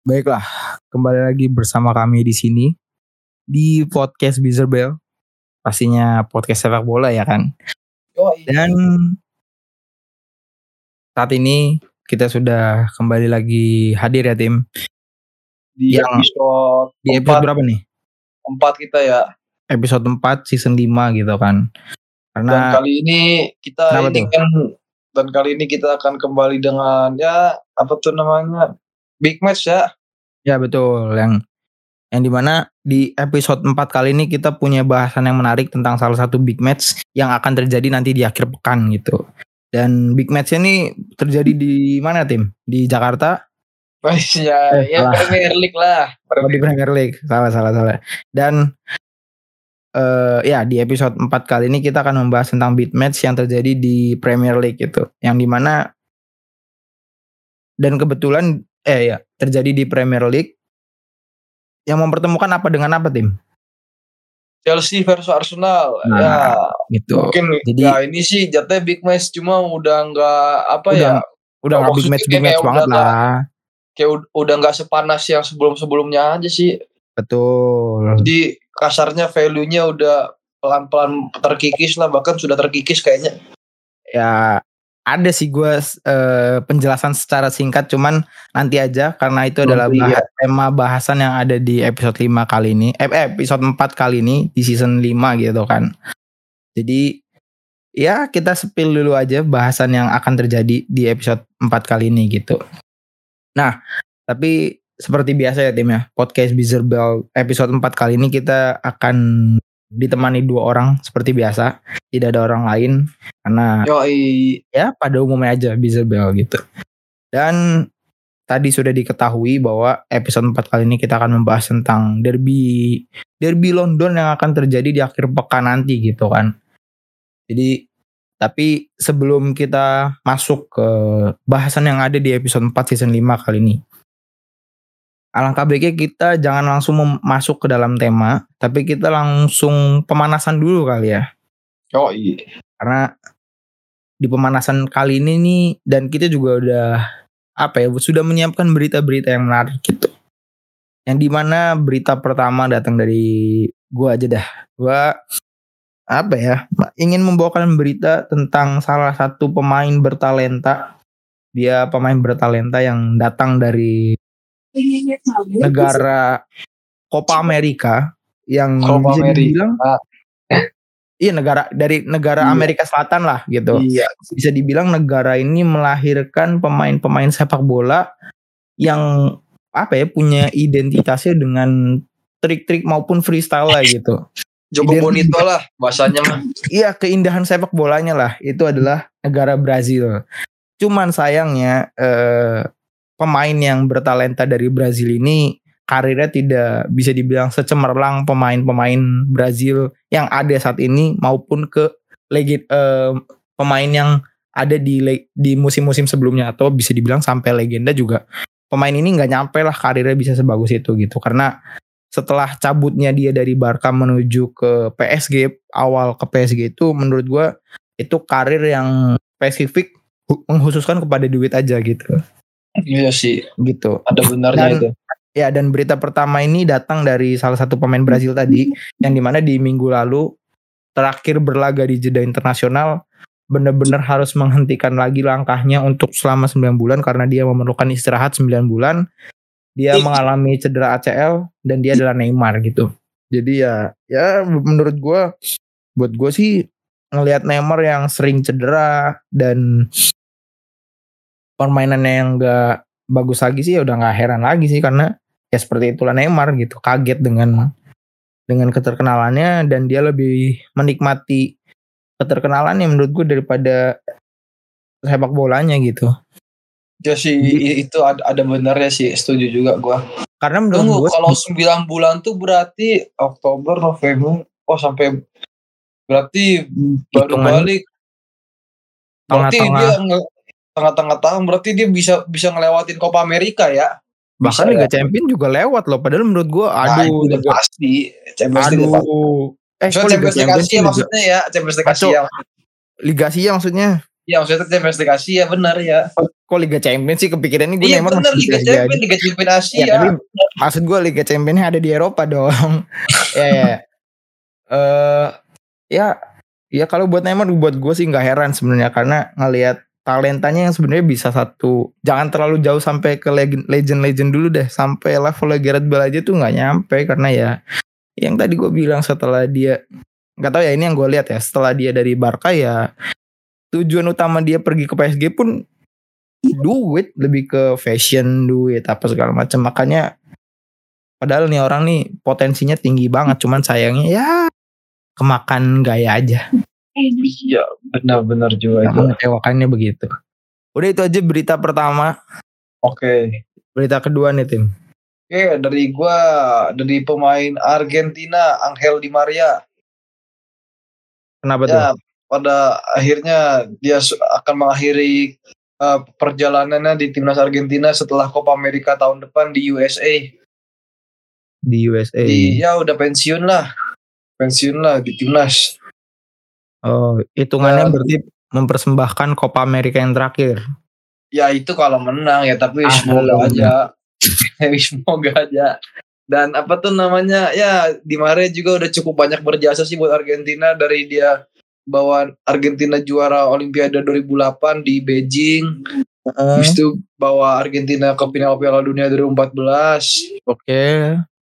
Baiklah, kembali lagi bersama kami di sini di podcast Bizer Bell. Pastinya podcast sepak bola ya kan. Dan saat ini kita sudah kembali lagi hadir ya tim di yang- episode di episode empat, berapa nih? empat kita ya. Episode 4 season 5 gitu kan. Dan Karena kali ini kita ini tuh? kan dan kali ini kita akan kembali dengan ya apa tuh namanya big match ya. ya betul yang yang di mana di episode 4 kali ini kita punya bahasan yang menarik tentang salah satu big match yang akan terjadi nanti di akhir pekan gitu. Dan big match ini terjadi di mana tim? Di Jakarta? Wes ya, Eh, ya salah. Premier League lah. Oh, di Premier League. Salah salah salah. Dan eh ya di episode 4 kali ini kita akan membahas tentang big match yang terjadi di Premier League itu. Yang di mana dan kebetulan eh ya terjadi di Premier League yang mempertemukan apa dengan apa tim? Chelsea versus Arsenal. Nah, ya, Gitu. mungkin Jadi- ya ini sih jatuhnya big match cuma udah nggak apa Udah- ya Udah nggak big match big match banget lah. kayak ud- udah nggak sepanas yang sebelum-sebelumnya aja sih. Betul. Jadi kasarnya value-nya udah pelan-pelan terkikis lah bahkan sudah terkikis kayaknya. Ya ada sih gue penjelasan secara singkat cuman nanti aja karena itu adalah Nanti, bah- tema bahasan yang ada di episode 5 kali ini. Eh, eh, episode 4 kali ini di season 5 gitu kan. Jadi ya kita spill dulu aja bahasan yang akan terjadi di episode 4 kali ini gitu. Nah, tapi seperti biasa ya tim ya, podcast Bizer Bell episode 4 kali ini kita akan ditemani dua orang seperti biasa, tidak ada orang lain karena Yoi. ya pada umumnya aja Bizer Bell gitu. Dan tadi sudah diketahui bahwa episode 4 kali ini kita akan membahas tentang derby derby London yang akan terjadi di akhir pekan nanti gitu kan. Jadi tapi sebelum kita masuk ke bahasan yang ada di episode 4 season 5 kali ini. Alangkah baiknya kita jangan langsung masuk ke dalam tema, tapi kita langsung pemanasan dulu kali ya. Yoi. karena di pemanasan kali ini nih dan kita juga udah apa ya sudah menyiapkan berita-berita yang menarik gitu. Yang di mana berita pertama datang dari gua aja dah. Gua apa ya ingin membawakan berita tentang salah satu pemain bertalenta. Dia pemain bertalenta yang datang dari negara Copa America yang Copa bisa dibilang iya negara dari negara Iya. Amerika Selatan lah gitu Iya. bisa dibilang negara ini melahirkan pemain-pemain sepak bola yang apa ya punya identitasnya dengan trik-trik maupun freestyle lah gitu. Joko Bonito lah bahasanya mah. Iya keindahan sepak bolanya lah itu adalah negara Brazil. Cuman sayangnya eh, pemain yang bertalenta dari Brazil ini karirnya tidak bisa dibilang secemerlang pemain-pemain Brazil yang ada saat ini maupun ke legend eh, pemain yang ada di di musim-musim sebelumnya. Atau bisa dibilang sampai legenda juga pemain ini nggak nyampe lah karirnya bisa sebagus itu gitu. Karena setelah cabutnya dia dari Barca menuju ke PSG awal ke PSG itu menurut gua itu karir yang spesifik hu- menghususkan kepada duit aja gitu Iya sih. gitu Ada benarnya Dan- itu. ya dan berita pertama ini datang dari salah satu pemain Brazil tadi yang di mana di minggu lalu terakhir berlaga di jeda internasional benar-benar harus menghentikan lagi langkahnya untuk selama 9 bulan karena dia memerlukan istirahat 9 bulan dia mengalami cedera ACL dan dia adalah Neymar gitu jadi ya ya menurut gua buat gue sih ngelihat Neymar yang sering cedera dan permainannya yang enggak bagus lagi sih ya udah nggak heran lagi sih karena ya seperti itulah Neymar gitu kaget dengan dengan keterkenalannya dan dia lebih menikmati keterkenalannya menurut gue daripada sepak bolanya gitu Ya sih i- itu ada, ada benarnya sih setuju juga gua. karena menurut Tunggu gue kalau 9 bulan tuh berarti Oktober, November, oh sampai berarti baru Hitungan balik. Berarti tengah-tengah dia tengah-tengah tahun berarti dia bisa bisa ngelewatin Copa Amerika ya. bahkan Bisa Liga ya. Champion juga lewat loh padahal menurut gue Nah, aduh itu udah Liga- pasti. Champions League pasti. aduh eh Maksudnya kok Liga Champions League Champions Asia Liga, maksudnya ya, Champions League. Asia. Liga Asia maksudnya Iya maksudnya Champions League Asia benar ya. Kok Liga Champions sih kepikirannya gue Iya Neymar benar masih Liga. Champions, Liga Champions Asia. Ya, tapi maksud gue Liga Championnya ada di Eropa dong. ya ya. Eh ya ya kalau buat Neymar buat gue sih nggak heran sebenarnya karena ngelihat talentanya yang sebenarnya bisa satu jangan terlalu jauh sampai ke leg- legend-legend dulu deh. Sampai level Gareth Bale aja tuh nggak nyampe karena ya yang tadi gue bilang setelah dia nggak tahu ya ini yang gue lihat ya setelah dia dari Barca ya tujuan utama dia pergi ke PSG pun duit lebih ke fashion duit apa segala macam. Makanya padahal nih orang nih potensinya tinggi banget cuman sayangnya ya kemakan gaya aja Iya benar-benar juga itu. mengecewakannya begitu udah itu aja berita pertama Oke. berita kedua nih tim Oke dari gua dari pemain Argentina Angel Di Maria. kenapa tuh Ya pada akhirnya dia akan mengakhiri uh, perjalanannya di timnas Argentina setelah Copa America tahun depan di USA. di USA Di, ya udah pensiun lah. Pensiun lah di timnas. Oh hitungannya Ya. berarti mempersembahkan Copa America yang terakhir Ya itu kalau menang ya tapi Ah, semoga aja. semoga aja. Dan apa tuh namanya ya Di Maria juga udah cukup banyak berjasa sih buat Argentina dari dia bawa Argentina juara Olimpiade 2008 di Beijing. Habis itu bawa Argentina ke final Piala Dunia 2014, oke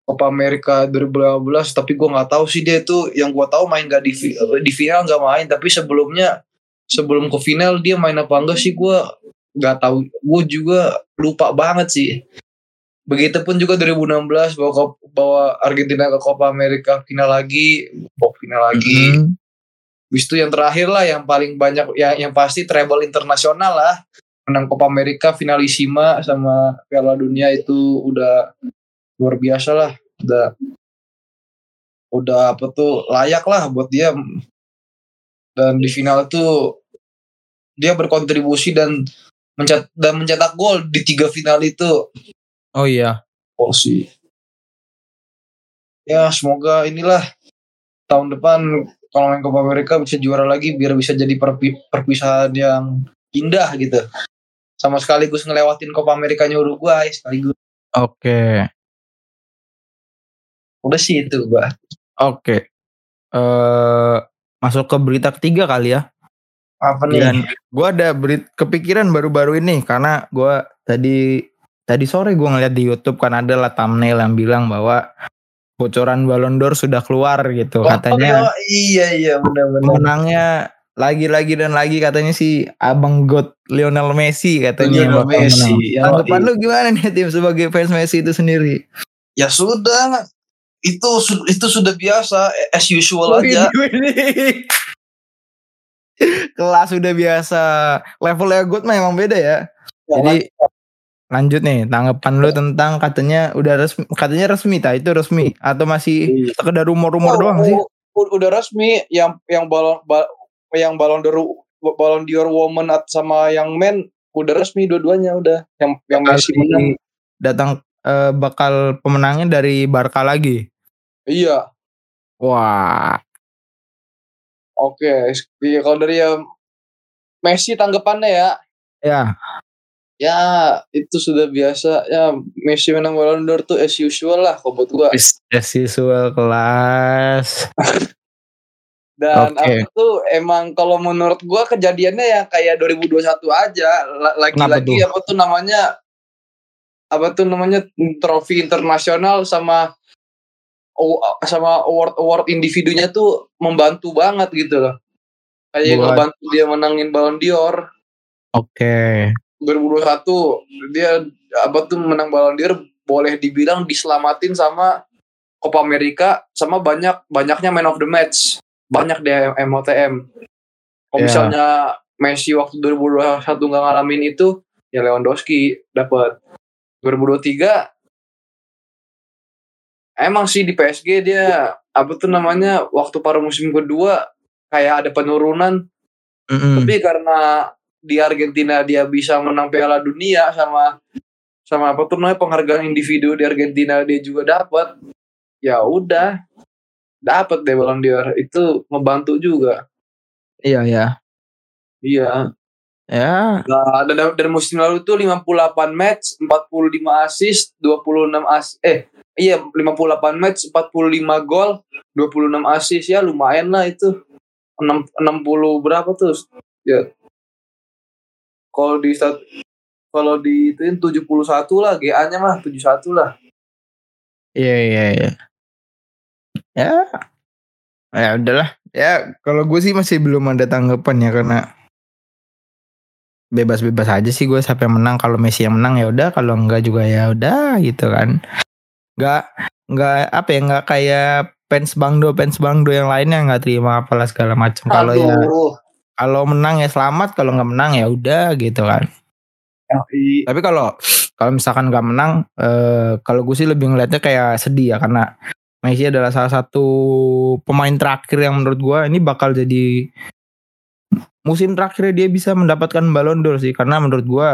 Copa America 2015. Tapi gue nggak tahu sih dia itu yang gue tahu main gak di fi- di final nggak main. Tapi sebelumnya sebelum ke final dia main apa enggak sih gue nggak tahu. Gue juga lupa banget sih. Begitupun juga 2016 bawa bawa Argentina ke Copa America final lagi, oh, final lagi. Mhm. Habis itu yang terakhir lah yang paling banyak ya yang pasti treble internasional lah. Menang Copa America finalissima sama Piala Dunia itu udah luar biasa lah. Udah udah apa tuh layak lah buat dia. Dan di final itu dia berkontribusi dan mencetak dan mencetak gol di tiga final itu. oh iya Oh sih. Ya semoga inilah tahun depan kalau main Copa America bisa juara lagi biar bisa jadi perpi- perpisahan yang indah gitu. Sama sekaligus ngelewatin Copa Amerikanya Uruguay sekaligus. oke Udah sih itu gua. oke eh masuk ke berita ketiga kali ya Apa nih? Dan gue ada berit kepikiran baru-baru ini karena gue tadi tadi sore gue ngeliat di YouTube kan ada lah thumbnail yang bilang bahwa bocoran Ballon d'Or sudah keluar gitu Oh, katanya iya iya benar-benar. pemenangnya lagi-lagi dan lagi katanya si abang God Lionel Messi katanya Lionel Messi, menang. ya, Tanggapan iya. lu gimana nih tim sebagai fans Messi itu sendiri? Ya sudah itu itu sudah biasa as usual aja. Wih, wih. Kelas sudah biasa. Levelnya mah emang beda ya. Jadi lanjut nih tanggapan lu tentang katanya udah resmi katanya resmi tak itu resmi atau masih sekedar rumor-rumor Oh, doang sih? Udah resmi yang yang balon ba- yang balon d'Or balon d'Or woman sama yang men udah resmi dua-duanya udah yang yang Messi menang. datang eh, bakal pemenangnya dari Barca lagi. Iya. Wah, Oke, iya kalau dari yang Messi tanggapannya ya, ya ya itu sudah biasa ya Messi menang Ballon d'Or tuh as usual lah kalau buat gua. as usual kelas. Dan Oke. apa tuh emang kalau menurut gua kejadiannya yang kayak 2021 aja lagi-lagi apa tuh namanya apa tuh namanya trofi internasional sama sama award award individunya tuh membantu banget gitu loh. Kayak Buat- ngebantu dia menangin Ballon d'Or. Oke. 2021 dia apa tuh menang Ballon d'Or boleh dibilang diselamatin sama Copa America sama banyak banyaknya man of the match banyak di MOTM kalau Ya. misalnya Messi waktu 2021 nggak ngalamin itu ya Lewandowski dapat 2023 emang sih di PSG dia apa tuh namanya waktu paruh musim kedua kayak ada penurunan Mm-mm. tapi karena di Argentina dia bisa menang Piala Dunia sama sama apa tuh namanya penghargaan individu di Argentina dia juga dapat. Ya udah. Dapat deh Ballon d'Or. Itu ngebantu juga. Iya ya. Iya. Ya, Nah, dan, dan musim lalu tuh 58 match, 45 assist, 26 as eh iya 58 match, 45 gol, 26 assist ya lumayan lah itu. 6 60 berapa tuh? Ya. Kalau di kalau di ituin 71 lah, GA-nya mah 71 lah. iya iya iya. Ya, ya udahlah. Ya kalau gue sih masih belum ada tanggapan ya karena bebas-bebas aja sih gue siapa yang menang. Kalau Messi yang menang ya udah. Kalau enggak juga ya udah gitu kan. Nggak nggak apa ya nggak kayak fans bangdo fans bangdo yang lainnya nggak terima apalah segala macam kalau ya kalau menang ya selamat kalau nggak menang ya udah gitu kan. I- tapi kalau kalau misalkan nggak menang eh, kalau gue sih lebih ngeliatnya kayak sedih ya karena Messi adalah salah satu pemain terakhir yang menurut gue ini bakal jadi musim terakhir dia bisa mendapatkan Ballon d'Or sih karena menurut gue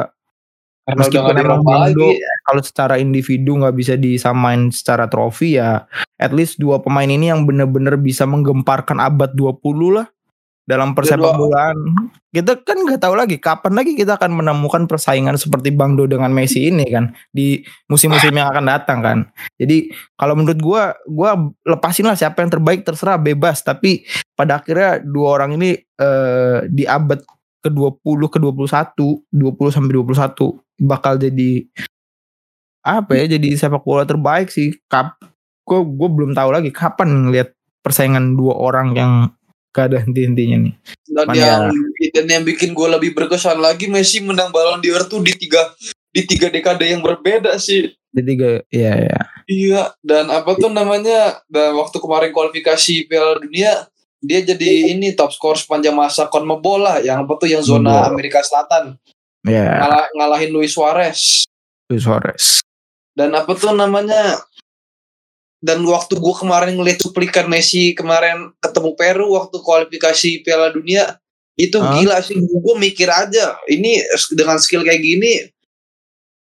Karena meskipun emang d'Or lagi. kalau secara individu nggak bisa disamain secara trofi ya at least dua pemain ini yang bener-bener bisa menggemparkan abad 20 lah dalam persepak bolaan. Kita kan nggak tahu lagi kapan lagi kita akan menemukan persaingan seperti Bangdo dengan Messi ini kan di musim-musim yang akan datang kan. Jadi kalau menurut gua gua lepasin lah siapa yang terbaik terserah bebas. Tapi pada akhirnya dua orang ini eh, di abad ke-20 ke 21 20 sampai 21 bakal jadi apa ya jadi sepak bola terbaik sih. Kap gue gue belum tahu lagi kapan ngelihat persaingan dua orang yang gak ada henti-hentinya nih Dan Cuman yang dan yang bikin gue lebih berkesan lagi Messi menang Ballon d'Or tuh di tiga di tiga dekade yang berbeda sih. jadi tiga ya ya Iya, dan apa tuh namanya? Dan waktu kemarin kualifikasi Piala Dunia, dia jadi ini top skor sepanjang masa CONMEBOL lah, yang apa tuh yang zona CONMEBOL. Amerika Selatan, ya ngalah, ngalahin Luis Suarez. Luis Suarez Dan apa tuh namanya? Dan waktu gue kemarin ngeliat cuplikan Messi kemarin ketemu Peru waktu kualifikasi Piala Dunia, itu Hah? gila sih. Gue mikir aja, ini dengan skill kayak gini,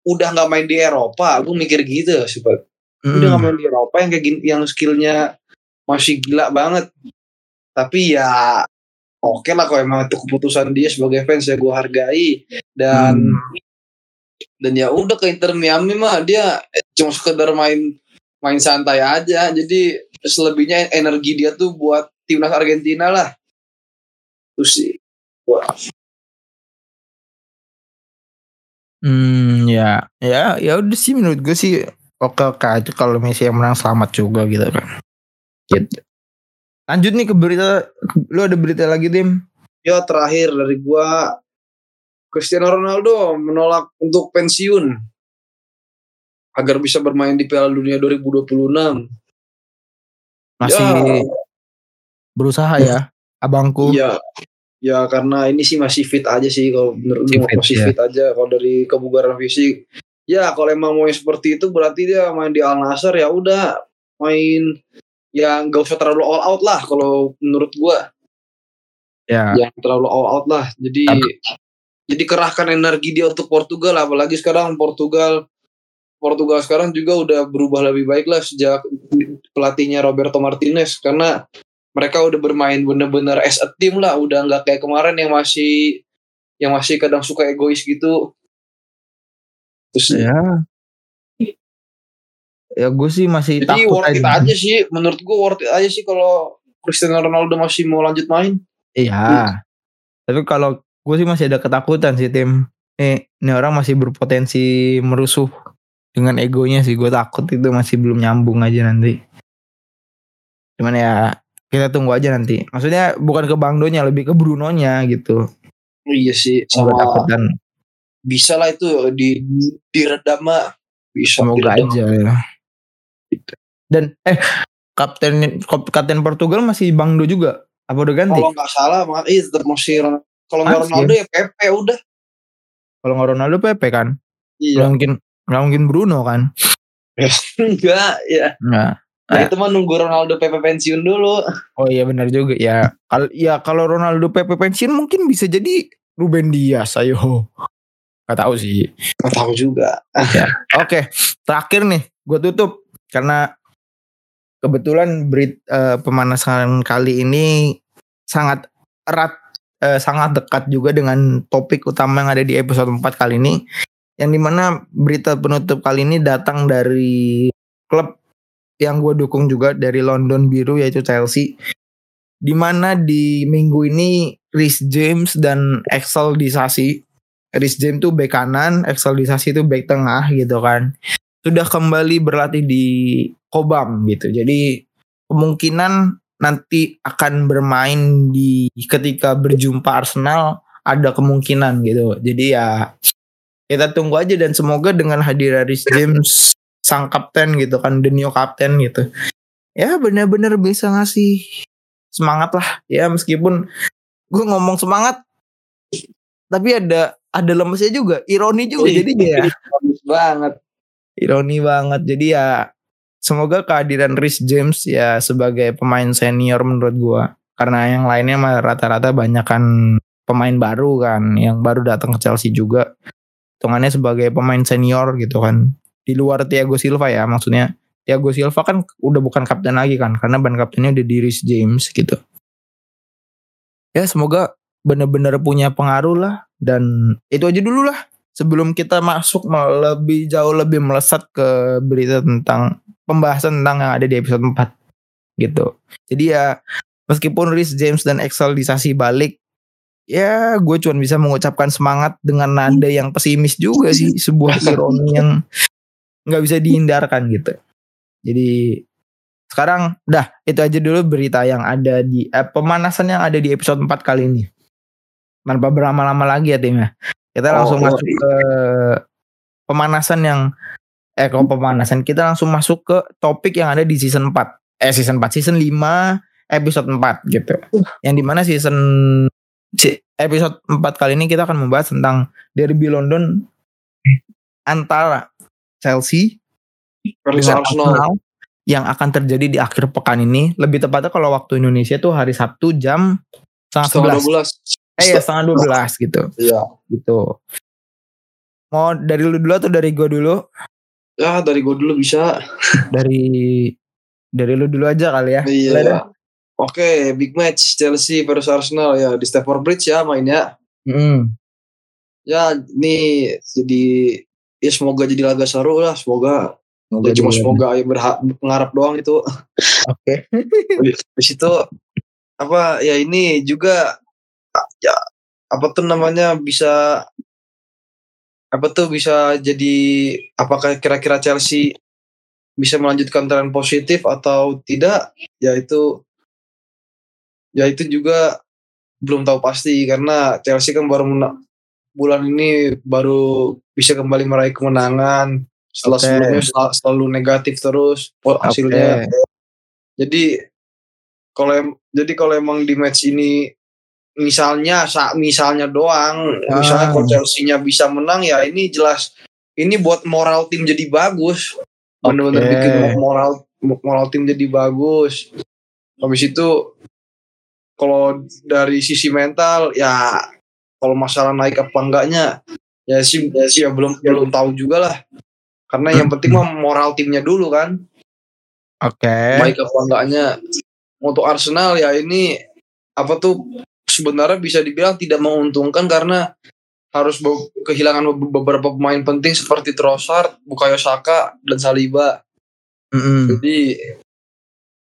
udah nggak main di Eropa. Gue mikir gitu sih, Pak. udah nggak Hmm. main di Eropa yang kayak gini, yang skillnya masih gila banget tapi ya oke lah kalau emang itu keputusan dia sebagai fans ya gue hargai dan Hmm. dan ya udah ke Inter Miami mah dia cuma sekedar main main santai aja. Jadi selebihnya energi dia tuh buat timnas Argentina lah. Terus sih. Wah. Hmm, ya, ya, ya udah sih menurut gue sih oke oke aja kalau Messi yang menang selamat juga gitu kan. Gitu. Lanjut nih ke berita, lu ada berita lagi tim? ya terakhir dari gua Cristiano Ronaldo menolak untuk pensiun agar bisa bermain di Piala Dunia 2026 Masih Ya. berusaha ya, abangku. Iya. Ya karena ini sih masih fit aja sih kalau menurut Masih gua fit, masih ya. fit aja kalau dari kebugaran fisik. Ya kalau emang mau seperti itu berarti dia main di Al Nassr ya udah main yang gak usah terlalu all out lah kalau menurut gua Ya, yang terlalu all out lah. Jadi jadi kerahkan energi dia untuk Portugal apalagi sekarang Portugal Portugal sekarang juga udah berubah lebih baik lah sejak pelatihnya Roberto Martinez. Karena mereka udah bermain bener-bener as a team lah. Udah nggak kayak kemarin yang masih yang masih kadang suka egois gitu. Terus ya. Ya gue sih masih jadi takut worth it aja. sih. Menurut gua worth it aja sih kalau Cristiano Ronaldo masih mau lanjut main. Iya. Tapi kalau gue sih masih ada ketakutan sih tim. Eh, ini orang masih berpotensi merusuh dengan egonya sih. Gue takut itu masih belum nyambung aja nanti. Cuman ya kita tunggu aja nanti. Maksudnya bukan ke Bangdonya, lebih ke Brunonya gitu. iya sih Gue sama takut dan bisa lah itu di diredam mah bisa semoga diredam. aja ya. Dan eh kapten kapten Portugal masih Bangdo juga. Apa udah ganti? Kalau nggak salah, mah iya tetap masih kalau nggak Masih. Ronaldo ya PP udah. Kalau nggak Ronaldo Pepe kan? Iya. mungkin nggak mungkin Bruno kan? Enggak, ya. Nah, Nah, itu mah nunggu Ronaldo PP pensiun dulu. Oh iya benar juga ya. Kalau ya kalau Ronaldo PP pensiun mungkin bisa jadi Ruben Dias ayo. Gak tahu sih. Nggak tahu juga. Oke, terakhir nih gue tutup karena kebetulan berit eh, pemanasan kali ini sangat erat eh, sangat dekat juga dengan topik utama yang ada di episode 4 kali ini. Yang di mana berita penutup kali ini datang dari klub yang gue dukung juga dari London Biru yaitu Chelsea. Di mana di minggu ini Rhys James dan Axel Disasi. Rhys James tuh bek kanan, Axel Disasi itu bek tengah gitu kan. Sudah kembali berlatih di Kobam gitu. Jadi kemungkinan nanti akan bermain di ketika berjumpa Arsenal ada kemungkinan gitu. Jadi ya kita tunggu aja dan semoga dengan hadir Rhys James sang kapten gitu kan, the new kapten gitu. Ya benar-benar bisa ngasih semangat lah. Ya meskipun gue ngomong semangat tapi ada ada lemesnya juga. Ironi juga jadi ya. Banget. Ironi banget. Jadi ya semoga kehadiran Rhys James ya sebagai pemain senior menurut gua. Karena yang lainnya mah rata-rata banyak kan pemain baru kan yang baru datang ke Chelsea juga hitungannya sebagai pemain senior gitu kan. Di luar Thiago Silva ya maksudnya Thiago Silva kan udah bukan kapten lagi kan karena ban kaptennya udah di Rhys James gitu. Ya semoga bener-bener punya pengaruh lah dan itu aja dulu lah. Sebelum kita masuk lebih jauh lebih melesat ke berita tentang pembahasan tentang yang ada di episode 4 gitu. Jadi ya meskipun Rhys James dan Excel disasi balik ya gue cuma bisa mengucapkan semangat dengan nada yang pesimis juga sih sebuah ironi yang nggak bisa dihindarkan gitu. Jadi sekarang dah itu aja dulu berita yang ada di eh, pemanasan yang ada di episode 4 kali ini. Tanpa berlama-lama lagi ya timnya. Kita langsung oh, masuk iya. ke pemanasan yang eh kalau pemanasan kita langsung masuk ke topik yang ada di season 4 eh season 4 season 5 episode 4 gitu uh. yang di mana season episode 4 kali ini kita akan membahas tentang derby London antara Chelsea dengan Arsenal. Yang akan terjadi di akhir pekan ini. Lebih tepatnya kalau waktu Indonesia tuh hari Sabtu jam setengah sebelas. eh ya setengah dua belas gitu. Iya. Gitu. Mau dari lu dulu atau dari gue dulu? Ya dari gue dulu bisa. dari dari lu dulu aja kali ya. Iya. Oke, okay, big match Chelsea versus Arsenal ya di Stamford Bridge ya mainnya. Mm. Ya ini jadi ya semoga jadi laga seru lah semoga. Semoga ya, cuma semoga ya berhak mengharap doang itu. Oke. Okay. Di situ apa ya ini juga ya apa tuh namanya bisa apa tuh bisa jadi apakah kira-kira Chelsea bisa melanjutkan tren positif atau tidak ya itu ya itu juga belum tahu pasti karena Chelsea kan baru bulan ini baru bisa kembali meraih kemenangan setelah okay. sebelumnya sel selalu negatif terus hasilnya okay. jadi kalau jadi kalau emang di match ini misalnya misalnya doang ah. misalnya kalau Chelsea-nya bisa menang ya ini jelas ini buat moral tim jadi bagus benar-benar okay. bikin moral moral tim jadi bagus habis itu kalau dari sisi mental ya kalau masalah naik apa enggaknya ya sih ya, sih ya belum belum tahu juga lah karena yang penting mah moral timnya dulu kan oke okay. naik apa enggaknya untuk Arsenal ya ini apa tuh sebenarnya bisa dibilang tidak menguntungkan karena harus kehilangan beberapa pemain penting seperti Trossard, Bukayo Saka dan Saliba. Mm -hmm. Jadi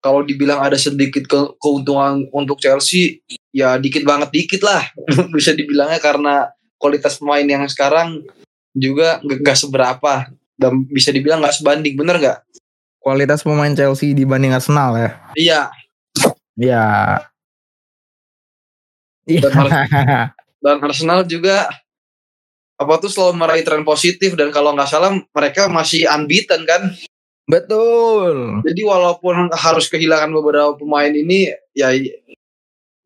kalau dibilang ada sedikit ke keuntungan untuk Chelsea, ya dikit banget dikit lah bisa dibilangnya karena kualitas pemain yang sekarang juga gak seberapa dan bisa dibilang gak sebanding, bener gak? Kualitas pemain Chelsea dibanding Arsenal ya? Iya. Iya, dan, dan Arsenal juga apa tuh selalu meraih tren positif dan kalau nggak salah mereka masih unbeaten kan betul. Jadi walaupun harus kehilangan beberapa pemain ini ya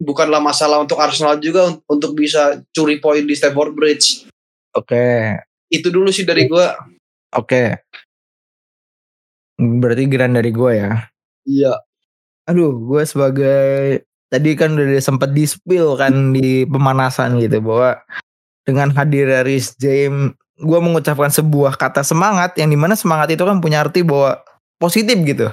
bukanlah masalah untuk Arsenal juga untuk bisa curi poin di Stamford Bridge. Oke. Okay. itu dulu sih dari gue oke. Okay. berarti geran dari gue ya? Iya. Aduh gue sebagai tadi kan udah sempat di spill kan di pemanasan gitu bahwa dengan hadir dari James gue mengucapkan sebuah kata semangat yang di mana semangat itu kan punya arti bahwa positif gitu.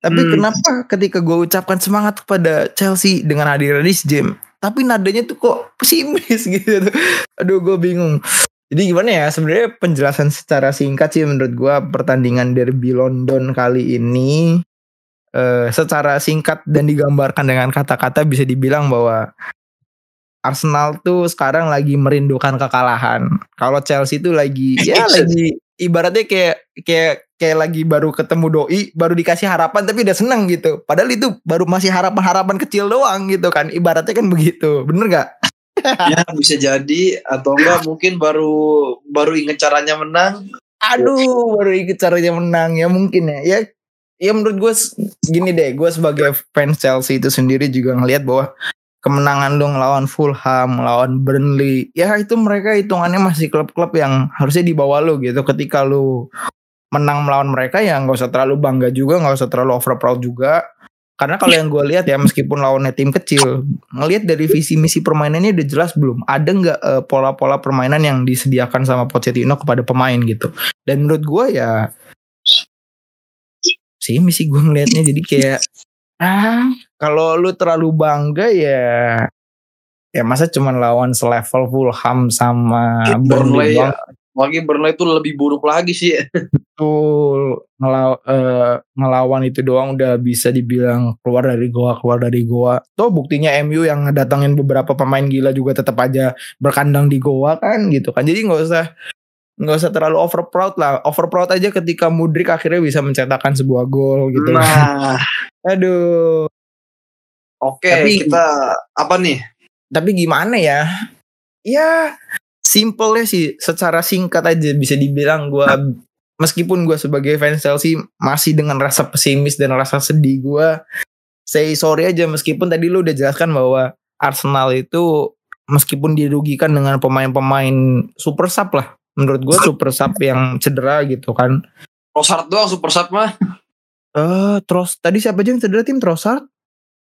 Tapi hmm. kenapa ketika gue ucapkan semangat kepada Chelsea dengan hadir Rhys James tapi nadanya tuh kok pesimis gitu. Aduh gue bingung. Jadi gimana ya sebenarnya penjelasan secara singkat sih menurut gue pertandingan derby London kali ini eh, secara singkat dan digambarkan dengan kata-kata bisa dibilang bahwa Arsenal tuh sekarang lagi merindukan kekalahan. Kalau Chelsea tuh lagi ya lagi ibaratnya kayak kayak kayak lagi baru ketemu doi, baru dikasih harapan tapi udah seneng gitu. Padahal itu baru masih harapan-harapan kecil doang gitu kan. Ibaratnya kan begitu. Bener gak? ya bisa jadi atau enggak mungkin baru baru inget caranya menang. Aduh, baru inget caranya menang ya mungkin ya. Ya ya menurut gue gini deh, gue sebagai fans Chelsea itu sendiri juga ngelihat bahwa kemenangan lu ngelawan Fulham, ngelawan Burnley, ya itu mereka hitungannya masih klub-klub yang harusnya di bawah lu gitu. Ketika lu menang melawan mereka ya nggak usah terlalu bangga juga, nggak usah terlalu over proud juga. Karena kalau yang gue lihat ya meskipun lawannya tim kecil, ngelihat dari visi misi permainannya udah jelas belum. Ada nggak uh, pola-pola permainan yang disediakan sama Pochettino kepada pemain gitu. Dan menurut gue ya sih misi gue ngelihatnya jadi kayak ah kalau lu terlalu bangga ya ya masa cuman lawan selevel Fulham sama Burnley ya. Lagi Burnley itu lebih buruk lagi sih. Betul. Ngelaw, uh, ngelawan itu doang udah bisa dibilang keluar dari goa, keluar dari goa. Tuh buktinya MU yang ngedatangin beberapa pemain gila juga tetap aja berkandang di goa kan gitu kan. Jadi nggak usah nggak usah terlalu over proud lah. Over proud aja ketika Mudrik akhirnya bisa mencetakkan sebuah gol gitu. Nah, aduh. Oke, tapi, kita apa nih? Tapi gimana ya? Ya simple ya sih. Secara singkat aja bisa dibilang gue meskipun gue sebagai fans Chelsea masih dengan rasa pesimis dan rasa sedih gue say sorry aja meskipun tadi lu udah jelaskan bahwa Arsenal itu meskipun dirugikan dengan pemain-pemain super sub lah menurut gue super sub yang cedera gitu kan Trossard doang super sub mah eh uh, terus tadi siapa aja yang cedera tim Trossard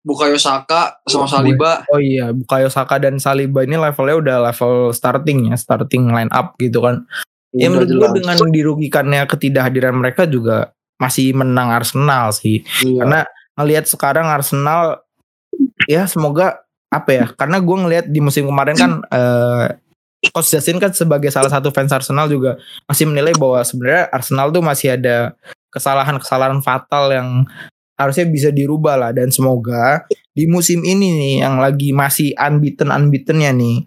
Bukayo Saka sama Saliba. Oh iya, Bukayo Saka dan Saliba ini levelnya udah level starting ya, starting line up gitu kan. Ya menurut gue dengan dirugikannya ketidakhadiran mereka juga masih menang Arsenal sih. Iya. Karena ngelihat sekarang Arsenal ya semoga apa ya? Karena gue ngelihat di musim kemarin kan eh Coach Justin kan sebagai salah satu fans Arsenal juga masih menilai bahwa sebenarnya Arsenal tuh masih ada kesalahan-kesalahan fatal yang harusnya bisa dirubah lah. Dan semoga di musim ini nih yang lagi masih unbeaten unbeatennya nih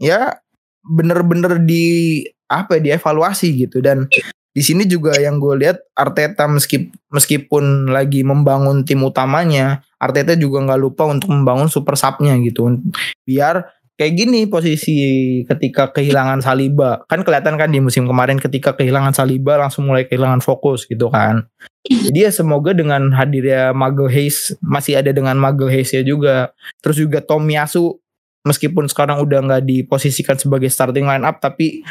ya bener-bener di apa ya dievaluasi gitu. Dan di sini juga yang gue lihat Arteta meskipun meskipun lagi membangun tim utamanya Arteta juga nggak lupa untuk membangun super subnya gitu. Biar kayak gini posisi ketika kehilangan Saliba. Kan kelihatan kan di musim kemarin ketika kehilangan Saliba langsung mulai kehilangan fokus gitu kan. Jadi ya semoga dengan hadirnya Mago Hayes masih ada dengan Mago Hayes ya juga. Terus juga Tomiyasu meskipun sekarang udah nggak diposisikan sebagai starting line up tapi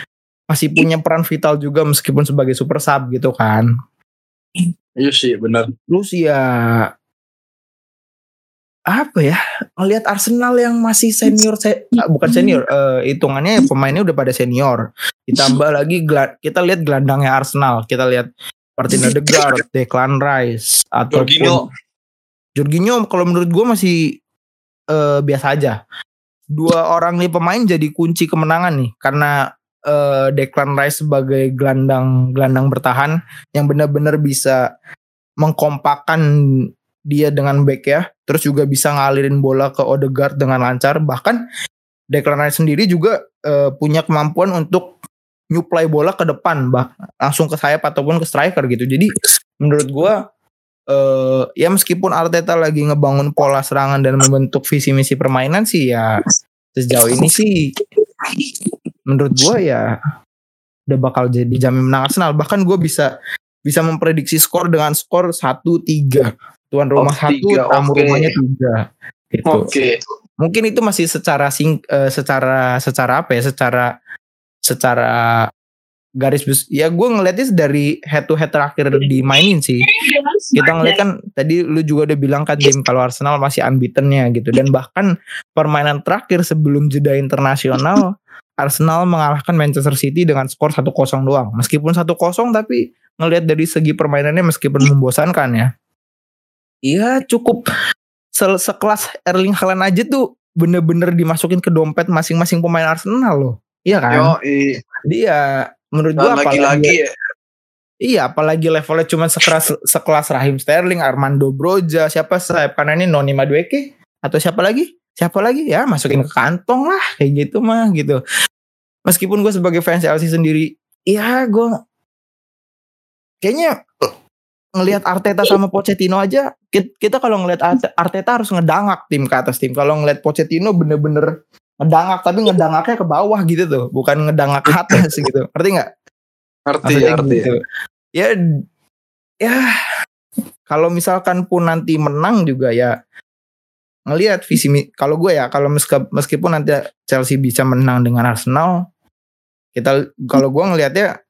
masih punya peran vital juga meskipun sebagai super sub gitu kan. Iya sih benar. Ya apa ya? Ngelihat Arsenal yang masih senior se ah, bukan senior uh, hitungannya pemainnya udah pada senior. Ditambah lagi kita lihat gelandangnya Arsenal. Kita lihat Martin Odegaard, Declan Rice atau Jorginho. Jorginho kalau menurut gue masih uh, biasa aja. Dua orang nih pemain jadi kunci kemenangan nih karena uh, Declan Rice sebagai gelandang gelandang bertahan yang benar-benar bisa mengkompakan dia dengan back ya, terus juga bisa ngalirin bola ke Odegaard dengan lancar. Bahkan Declan Rice sendiri juga uh, punya kemampuan untuk nyuplai bola ke depan, bah langsung ke sayap ataupun ke striker gitu. Jadi menurut gua uh, ya meskipun Arteta lagi ngebangun pola serangan dan membentuk visi misi permainan sih ya sejauh ini sih menurut gua ya udah bakal jadi jamin menang Arsenal. Bahkan gue bisa bisa memprediksi skor dengan skor satu tiga tuan rumah oh, satu tamu okay. rumahnya tiga gitu. Oke. Okay. mungkin itu masih secara sing uh, secara secara apa ya secara secara garis bus ya gue ngeliatnya dari head to head terakhir dimainin sih. Kita ngeliat kan tadi lu juga udah bilang kan game kalau Arsenal masih unbeatennya gitu. Dan bahkan permainan terakhir sebelum jeda internasional Arsenal mengalahkan Manchester City dengan skor 1-0 doang. Meskipun 1-0 tapi ngelihat dari segi permainannya meskipun membosankan ya Iya cukup se sekelas Erling Haaland aja tuh bener-bener dimasukin ke dompet masing-masing pemain Arsenal loh. Iya kan? Yo. Dia menurut gua apalagi lagi-lagi ya. Iya, apalagi levelnya cuma sekelas sekelas Rahim Sterling, Armando Broja, siapa sayap kanan ini Noni Madueke atau siapa lagi? Siapa lagi? Ya masukin ke kantong lah kayak gitu mah gitu. Meskipun gue sebagai fans Chelsea sendiri, ya gue kayaknya ngelihat Arteta sama Pochettino aja kita kalau ngelihat Arte- Arteta harus ngedangak tim ke atas tim. Kalau ngelihat Pochettino bener-bener ngedangak tapi ngedangaknya ke bawah gitu tuh, bukan ngedangak ke atas gitu. Ngerti nggak? Ngerti, ngerti. gitu. Ya, ya kalau misalkan pun nanti menang juga ya ngelihat visi kalau gue ya kalau meskipun nanti Chelsea bisa menang dengan Arsenal kita kalau gue ngelihatnya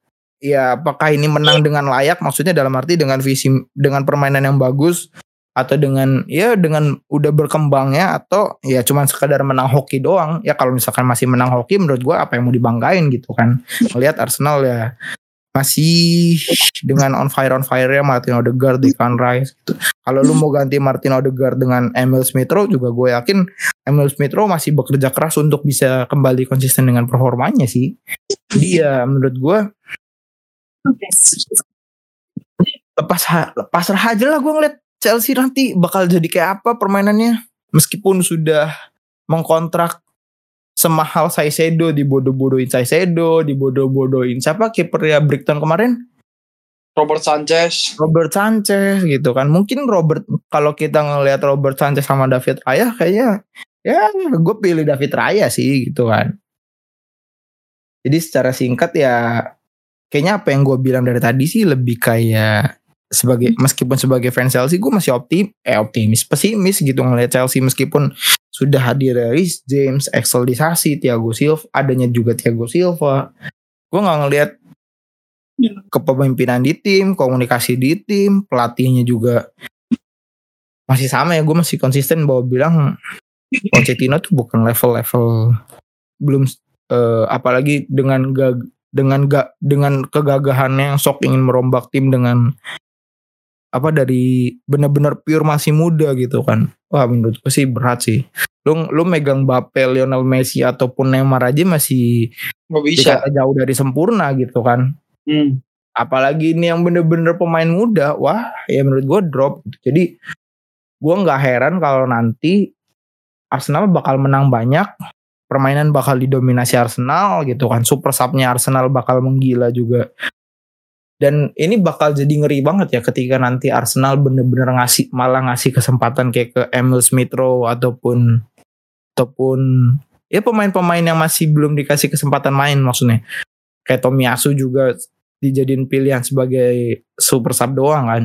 ya apakah ini menang dengan layak maksudnya dalam arti dengan visi dengan permainan yang bagus atau dengan ya dengan udah berkembangnya atau ya cuman sekadar menang hoki doang ya kalau misalkan masih menang hoki menurut gue apa yang mau dibanggain gitu kan melihat Arsenal ya masih dengan on fire on fire ya Martin Odegaard, Declan Rice gitu. Kalau lu mau ganti Martin Odegaard dengan Emil Smith Rowe juga gue yakin Emil Smith Rowe masih bekerja keras untuk bisa kembali konsisten dengan performanya sih. Dia menurut gue lepas lepas aja lah gue ngeliat Chelsea nanti bakal jadi kayak apa permainannya? Meskipun sudah mengkontrak semahal Saisedo dibodoh-bodohin Saisedo dibodoh-bodohin siapa kipernya Brighton kemarin? Robert Sanchez. Robert Sanchez gitu kan. Mungkin Robert kalau kita ngelihat Robert Sanchez sama David Raya kayaknya ya gue pilih David Raya sih gitu kan. Jadi secara singkat ya kayaknya apa yang gue bilang dari tadi sih lebih kayak sebagai meskipun sebagai fans Chelsea gue masih optim eh optimis pesimis gitu ngelihat Chelsea meskipun sudah hadir Rhys James Axel Disasi Thiago Silva adanya juga Thiago Silva. Gue nggak ngelihat kepemimpinan di tim komunikasi di tim pelatihnya juga masih sama ya gue masih konsisten bahwa bilang Pochettino tuh bukan level-level belum eh, apalagi dengan gag, dengan gak dengan kegagahannya yang sok ingin merombak tim dengan apa dari benar-benar pure masih muda gitu kan. Wah menurut gue sih berat sih. Lu lu megang Mbappe, Lionel Messi ataupun Neymar aja masih Nggak bisa. jauh dari sempurna gitu kan. Hmm. Apalagi ini yang bener-bener pemain muda, wah ya menurut gue drop. Jadi gue nggak heran kalau nanti Arsenal bakal menang banyak, permainan bakal didominasi Arsenal gitu kan. Super subnya Arsenal bakal menggila juga. Dan ini bakal jadi ngeri banget ya ketika nanti Arsenal bener-bener ngasih malah ngasih kesempatan kayak ke Emil Smith Rowe ataupun ataupun ya pemain-pemain yang masih belum dikasih kesempatan main maksudnya. Kayak Tomiyasu juga dijadiin pilihan sebagai super sub doang kan.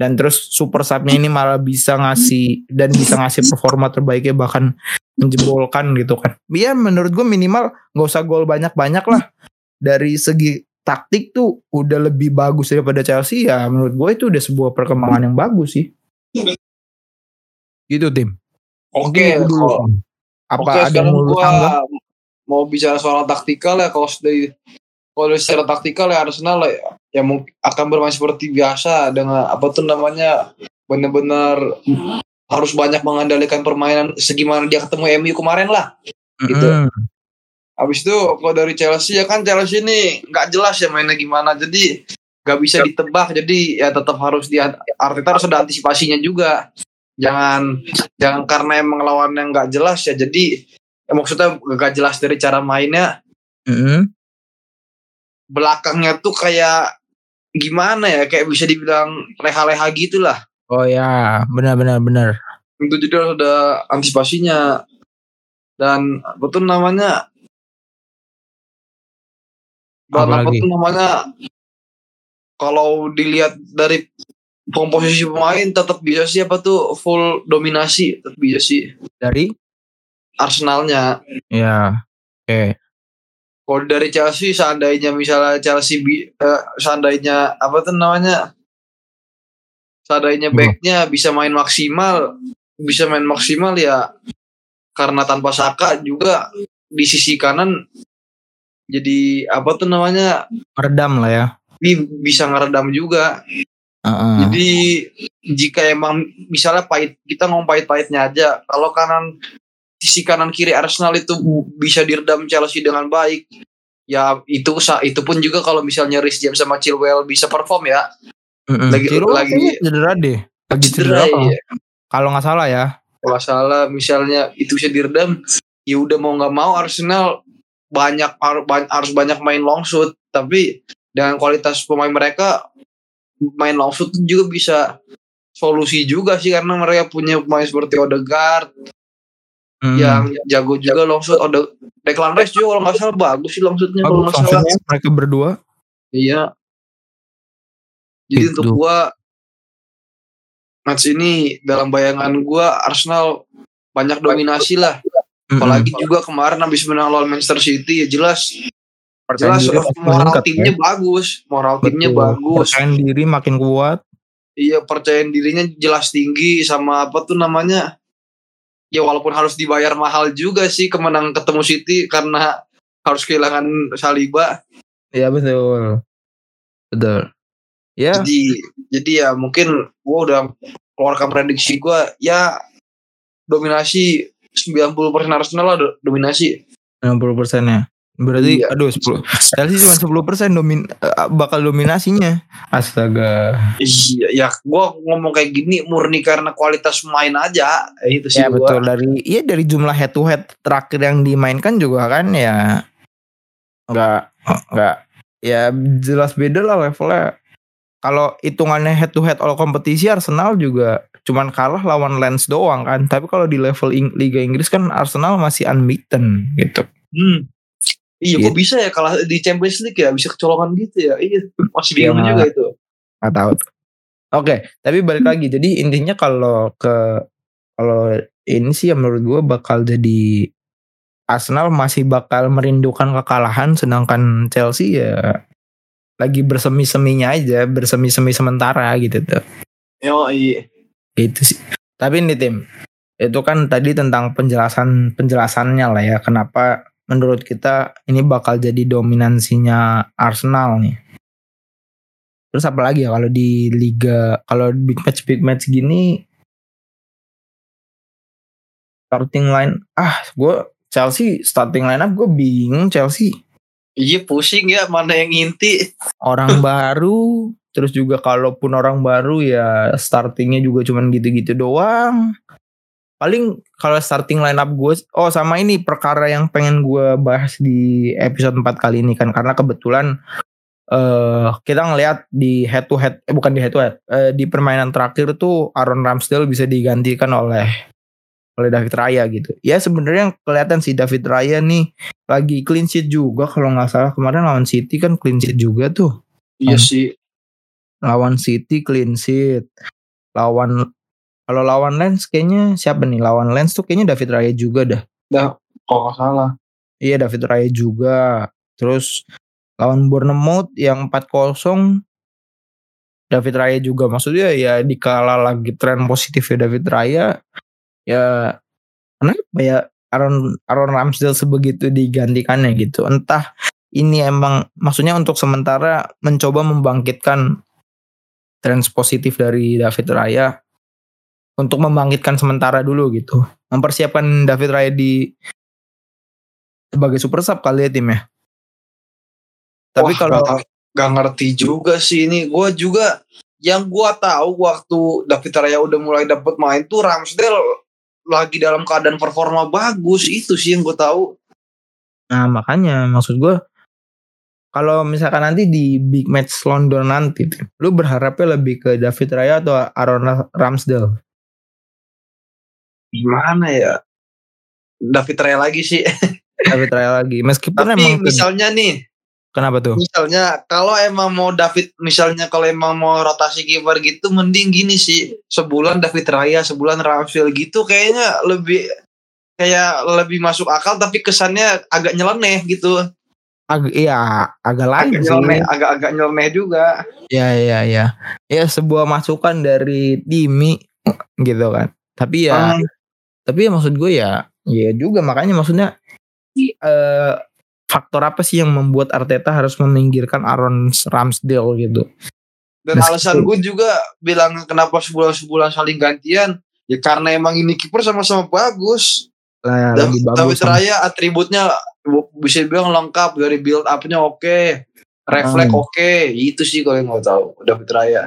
Dan terus super subnya ini malah bisa ngasih dan bisa ngasih performa terbaiknya bahkan menjebolkan gitu kan. Iya menurut gue minimal nggak usah gol banyak-banyak lah. Dari segi taktik tuh udah lebih bagus daripada Chelsea ya menurut gue itu udah sebuah perkembangan yang bagus sih. Gitu tim. Oke, dulu, Tim. Apa Oke, ada yang sekarang mau gua mau bicara soal taktikal ya kalau dari kalau secara taktikal ya Arsenal ya, ya mungkin akan bermain seperti biasa dengan apa tuh namanya benar-benar harus banyak mengandalkan permainan segimana dia ketemu MU kemarin lah. gitu. Mm-mm. Habis itu kalau dari Chelsea ya kan Chelsea ini nggak jelas ya mainnya gimana. Jadi nggak bisa ditebak. Jadi ya tetap harus di Arteta harus ada antisipasinya juga. Jangan jangan karena emang lawan yang nggak jelas ya. Jadi ya maksudnya nggak jelas dari cara mainnya. Mm-mm. belakangnya tuh kayak gimana ya? Kayak bisa dibilang leha-leha gitu lah Oh ya, benar-benar benar. itu jadi harus ada antisipasinya. Dan tuh namanya lagi? tuh namanya kalau dilihat dari komposisi pemain tetap bisa sih apa tuh full dominasi tetap bisa sih Dari Arsenalnya ya. Oke. kalau dari Chelsea seandainya misalnya Chelsea bi- eh, seandainya apa tuh namanya seandainya backnya bisa main maksimal bisa main maksimal ya karena tanpa Saka juga di sisi kanan jadi apa tuh namanya Meredam lah ya. bi- bisa ngeredam juga Heeh. jadi jika emang misalnya pahit kita ngomong pahit-pahitnya aja kalau kanan sisi kanan kiri Arsenal itu bisa diredam Chelsea dengan baik. Ya itu itu pun juga kalau misalnya Rhys James sama Chilwell bisa perform ya. Mm-mm. Lagi Chilwell lagi kayaknya cedera deh. Lagi cedera, cedera kalau- ya. kalau nggak salah ya. Kalau nggak salah misalnya itu bisa diredam, ya udah mau nggak mau Arsenal banyak har- ba- harus banyak main long shoot. Tapi dengan kualitas pemain mereka main long shoot juga bisa solusi juga sih karena mereka punya pemain seperti Odegaard Mm. yang jago juga long shoot. Ode Declan Rice juga kalau nggak salah bagus sih long shootnya kalau nggak salah. mereka berdua. Iya. Jadi Gitu. untuk gua match ini dalam bayangan gua Arsenal banyak dominasi lah. Apalagi juga kemarin habis menang lawan Manchester City ya jelas Percaya jelas moral meningkat, timnya ya. bagus, moral timnya Betul. bagus. Percaya diri makin kuat. Iya percaya dirinya jelas tinggi sama apa tuh namanya? Ya walaupun harus dibayar mahal juga sih kemenang ketemu City karena harus kehilangan Saliba. Iya betul. Betul. Ya, Jadi jadi ya mungkin gua udah keluarkan prediksi gua ya dominasi 90% Arsenal lah do- dominasi. 60 persen ya. Berarti Iya. aduh 10. Chelsea cuma 10 persen domin eh, bakal dominasinya. Astaga. Iya, ya gua ngomong kayak gini murni karena kualitas main aja. Itu sih Ya gua. betul dari iya dari jumlah head to head terakhir yang dimainkan juga kan ya nggak nggak ya jelas beda lah levelnya. Kalau hitungannya head to head all kompetisi Arsenal juga cuman kalah lawan Lens doang kan. Tapi kalau di level Ing- Liga Inggris kan Arsenal masih unbeaten gitu. Hmm. Iya, Gitu. kok bisa ya kalau di Champions League ya bisa kecolongan gitu ya. Iya, masih bingung Iya. juga itu. nggak tahu. Oke, tapi balik lagi. Jadi intinya kalau ke kalau ini sih yang menurut gue bakal jadi Arsenal masih bakal merindukan kekalahan, sedangkan Chelsea ya lagi bersemi-seminya aja, bersemi-semi sementara gitu tuh. Yo, iya. Gitu sih. Tapi ini tim itu kan tadi tentang penjelasan penjelasannya lah ya kenapa menurut kita ini bakal jadi dominansinya Arsenal nih. Terus apa lagi ya kalau di liga kalau big match big match gini starting line ah gue Chelsea starting line up gue bingung Chelsea Iya, pusing ya mana yang inti. orang baru terus juga kalaupun orang baru ya startingnya juga cuman gitu-gitu doang paling kalau starting line up gue oh sama ini perkara yang pengen gue bahas di episode 4 kali ini kan karena kebetulan eh kita ngelihat di head to head eh bukan di head to head eh, di permainan terakhir tuh Aaron Ramsdale bisa digantikan oleh oleh David Raya gitu. Ya sebenarnya yang kelihatan si David Raya nih lagi clean sheet juga. Kalau nggak salah kemarin lawan City kan clean sheet juga tuh. Iya Hmm. sih. lawan City clean sheet. Lawan kalau lawan Lens kayaknya siapa nih? Lawan Lens tuh kayaknya David Raya juga dah. Kalau nggak salah. iya David Raya juga. Terus lawan Bournemouth yang 4-0 David Raya juga. Maksudnya ya dikala lagi tren positif ya David Raya ya kenapa ya Aaron Aaron Ramsdale sebegitu digantikannya gitu? Entah ini emang maksudnya untuk sementara mencoba membangkitkan tren positif dari David Raya untuk membangkitkan sementara dulu gitu. Mempersiapkan David Raya di sebagai super sub kali ya tim ya. Tapi Wah, kalau nggak ngerti juga sih ini. Gue juga yang gua tahu waktu David Raya udah mulai dapet main tuh Ramsdale lagi dalam keadaan performa bagus itu sih yang gue tahu. Nah makanya maksud gue kalau misalkan nanti di big match London nanti, lu berharapnya lebih ke David Raya atau Aaron Ramsdale? Gimana ya? David Raya lagi sih. David Raya lagi. Meskipun Tapi emang misalnya nih, kenapa tuh? misalnya kalau emang mau David, misalnya kalau emang mau rotasi kiper gitu, mending gini sih. Sebulan David Raya, sebulan Ramsdale gitu, kayaknya lebih kayak lebih masuk akal tapi kesannya agak nyeleneh gitu. Ag iya agak lain Agak sih. nyeleneh, agak-agak nyeleneh juga. Ya ya ya. Ya sebuah masukan dari Dimi gitu kan. Tapi ya Hmm, tapi ya maksud gue ya ya juga makanya maksudnya eh faktor apa sih yang membuat Arteta harus meminggirkan Aaron Ramsdale gitu? dan Meskipun- alasan gue juga bilang kenapa sebulan-sebulan saling gantian, ya karena emang ini kiper sama-sama bagus. Dav- lebih bagus. David sama- Raya atributnya bu- bisa dibilang lengkap dari build up-nya oke, refleks Hmm. oke, itu sih kalau yang mau tahu David Raya.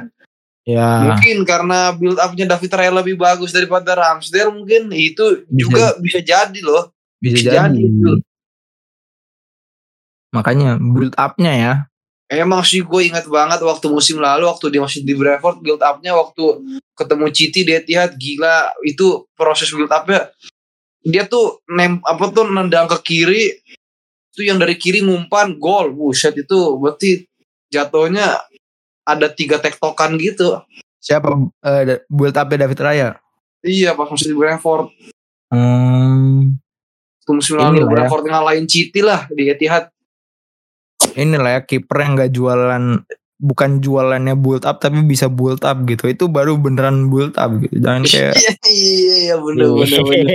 Ya, Mungkin karena build up-nya David Raya lebih bagus daripada Ramsdale mungkin itu Bisa. juga bisa jadi loh. bisa bisa jadi. jadi. Makanya build up-nya ya. Emang sih gue ingat banget waktu musim lalu waktu dia masih di Brentford build up-nya waktu ketemu City di Etihad gila itu proses build up-nya. Dia tuh nem apa tuh nendang ke kiri itu yang dari kiri ngumpan gol. Buset itu berarti jatuhnya ada tiga tektokan gitu. Siapa eh, build up-nya David Raya? iya pas masih di Brentford. Hmm, Waktu musim Ini lalu ya. Brentford ngalahin City lah di Etihad inilah ya kiper yang gak jualan bukan jualannya build up tapi bisa build up gitu. Itu baru beneran build up gitu. Jangan kayak iya iya iya bener bener bener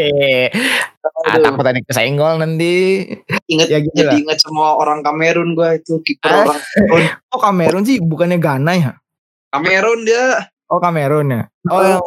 Ah, Aduh, takut ada kesenggol nanti. ingat Ya gitu jadi lah. ingat semua orang Kamerun gue itu kiper Ah. orang Kamerun Oh Kamerun sih bukannya Ghana ya? Kamerun dia Oh Kamerun ya. Oh Oh. yang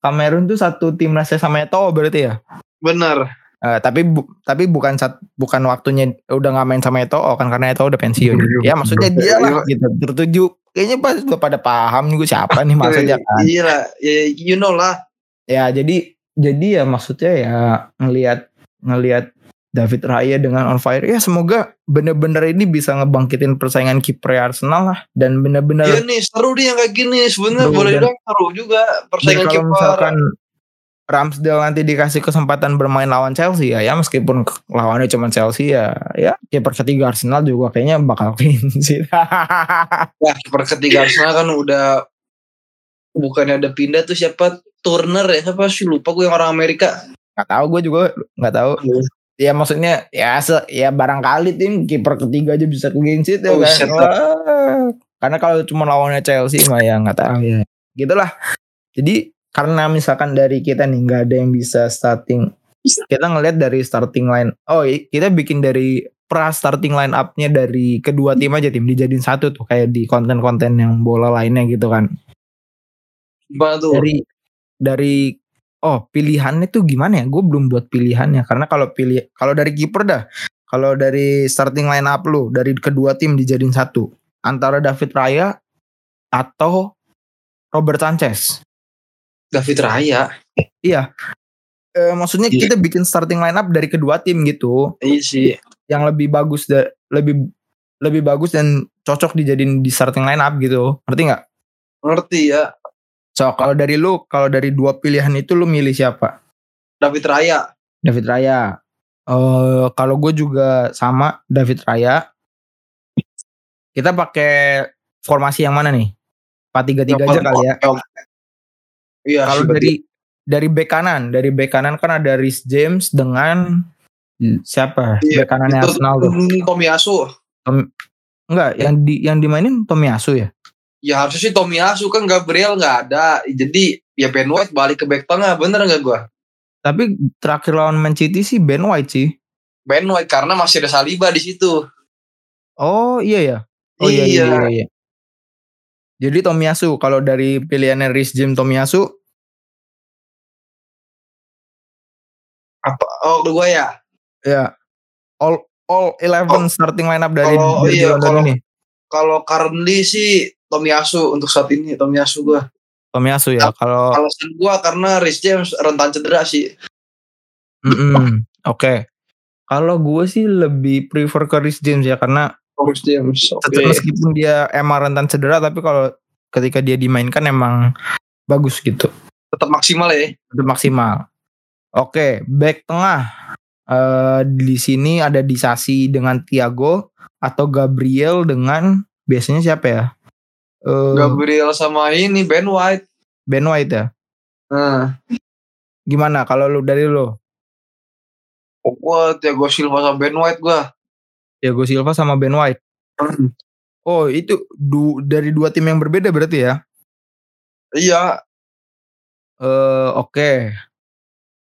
Kamerun tuh satu timnasnya sama Eto'o berarti ya? bener Eh, tapi bu- tapi bukan saat bukan waktunya udah nggak main sama Eto'o kan karena Eto'o udah pensiun. ya maksudnya dia lah gitu tertuju. Kayaknya pas udah pada paham gue siapa nih maksudnya kan. Iya lah, ya, you know lah. Ya jadi jadi ya maksudnya ya ngelihat ngelihat David Raya dengan on fire ya semoga bener-bener ini bisa ngebangkitin persaingan kiper Arsenal lah dan bener-bener Iya nih seru nih yang kayak gini. Sebenarnya boleh bilang seru juga persaingan kalau kiper. misalkan Ramsdale nanti dikasih kesempatan bermain lawan Chelsea ya ya meskipun lawannya cuma Chelsea ya ya kiper ketiga Arsenal juga kayaknya bakal clean sih. Ya kiper ketiga Arsenal kan udah bukannya ada pindah tuh siapa Turner ya siapa sih lupa gue yang orang Amerika. nggak tahu gue juga nggak tahu. Ya maksudnya ya se ya barangkali tim kiper ketiga aja bisa clean sheet ya Oh, kan. Wah. Karena kalau cuma lawannya Chelsea mah ya nggak tahu ya. Gitulah. Jadi karena misalkan dari kita nih nggak ada yang bisa starting kita ngelihat dari starting line. Oh, kita bikin dari pra starting line up-nya dari kedua tim aja tim dijadiin satu tuh kayak di konten-konten yang bola lainnya gitu kan. Tuh? Dari dari oh pilihannya tuh gimana ya? Gue belum buat pilihannya karena kalau pilih kalau dari kiper dah, kalau dari starting line up lu dari kedua tim dijadiin satu antara David Raya atau Robert Sanchez. David Raya. Iya. Eh, maksudnya Iya. kita bikin starting line up dari kedua tim gitu Iya sih. yang lebih bagus da- lebih lebih bagus dan cocok dijadiin di starting line up gitu. Ngerti nggak? Ngerti ya. So kalau dari lu, kalau dari dua pilihan itu lu milih siapa? David Raya. David Raya. Eh kalau gue juga sama David Raya. Kita pakai formasi yang mana nih? 4-3-3 aja kali ya. Iya. Kalau dari dari bek kanan, dari bek kanan kan ada Rhys James dengan siapa? Iya, bek kanannya itu Arsenal tuh. Tomiyasu. Enggak, yang di yang dimainin Tomiyasu ya? Ya harusnya sih Tomiyasu kan Gabriel nggak ada. Jadi ya Ben White balik ke back tengah. Bener nggak gua? Tapi terakhir lawan Man City sih Ben White sih. Ben White karena masih ada Saliba di situ. Oh iya ya. Oh iya iya Iya. iya. Jadi Tomiyasu kalau dari pilihannya Rhys James Tomiyasu Apa? Oh gue ya. ya all all 11 Oh, starting lineup dari, kalau- dari iya, kalau- ini. Kalau currently sih Tomiyasu untuk saat ini Tomiyasu gue. Tomiyasu ya. Kalau Alasan gue karena Rhys James rentan cedera sih. mm-mm, oke. Kalau gue sih lebih prefer ke Rhys James ya karena Rhys James. Tetap meskipun dia emang rentan cedera tapi kalau ketika dia dimainkan emang bagus gitu Tetap maksimal ya. tetap maksimal oke back tengah eh di sini ada Disasi dengan Thiago atau Gabriel dengan biasanya siapa ya Eh, Gabriel sama ini Ben White. Ben White ya Nah, gimana kalau lu dari lu gue Thiago Silva sama Ben White gue. Thiago Silva sama Ben White oh itu du- dari dua tim yang berbeda berarti ya Iya, eh oke.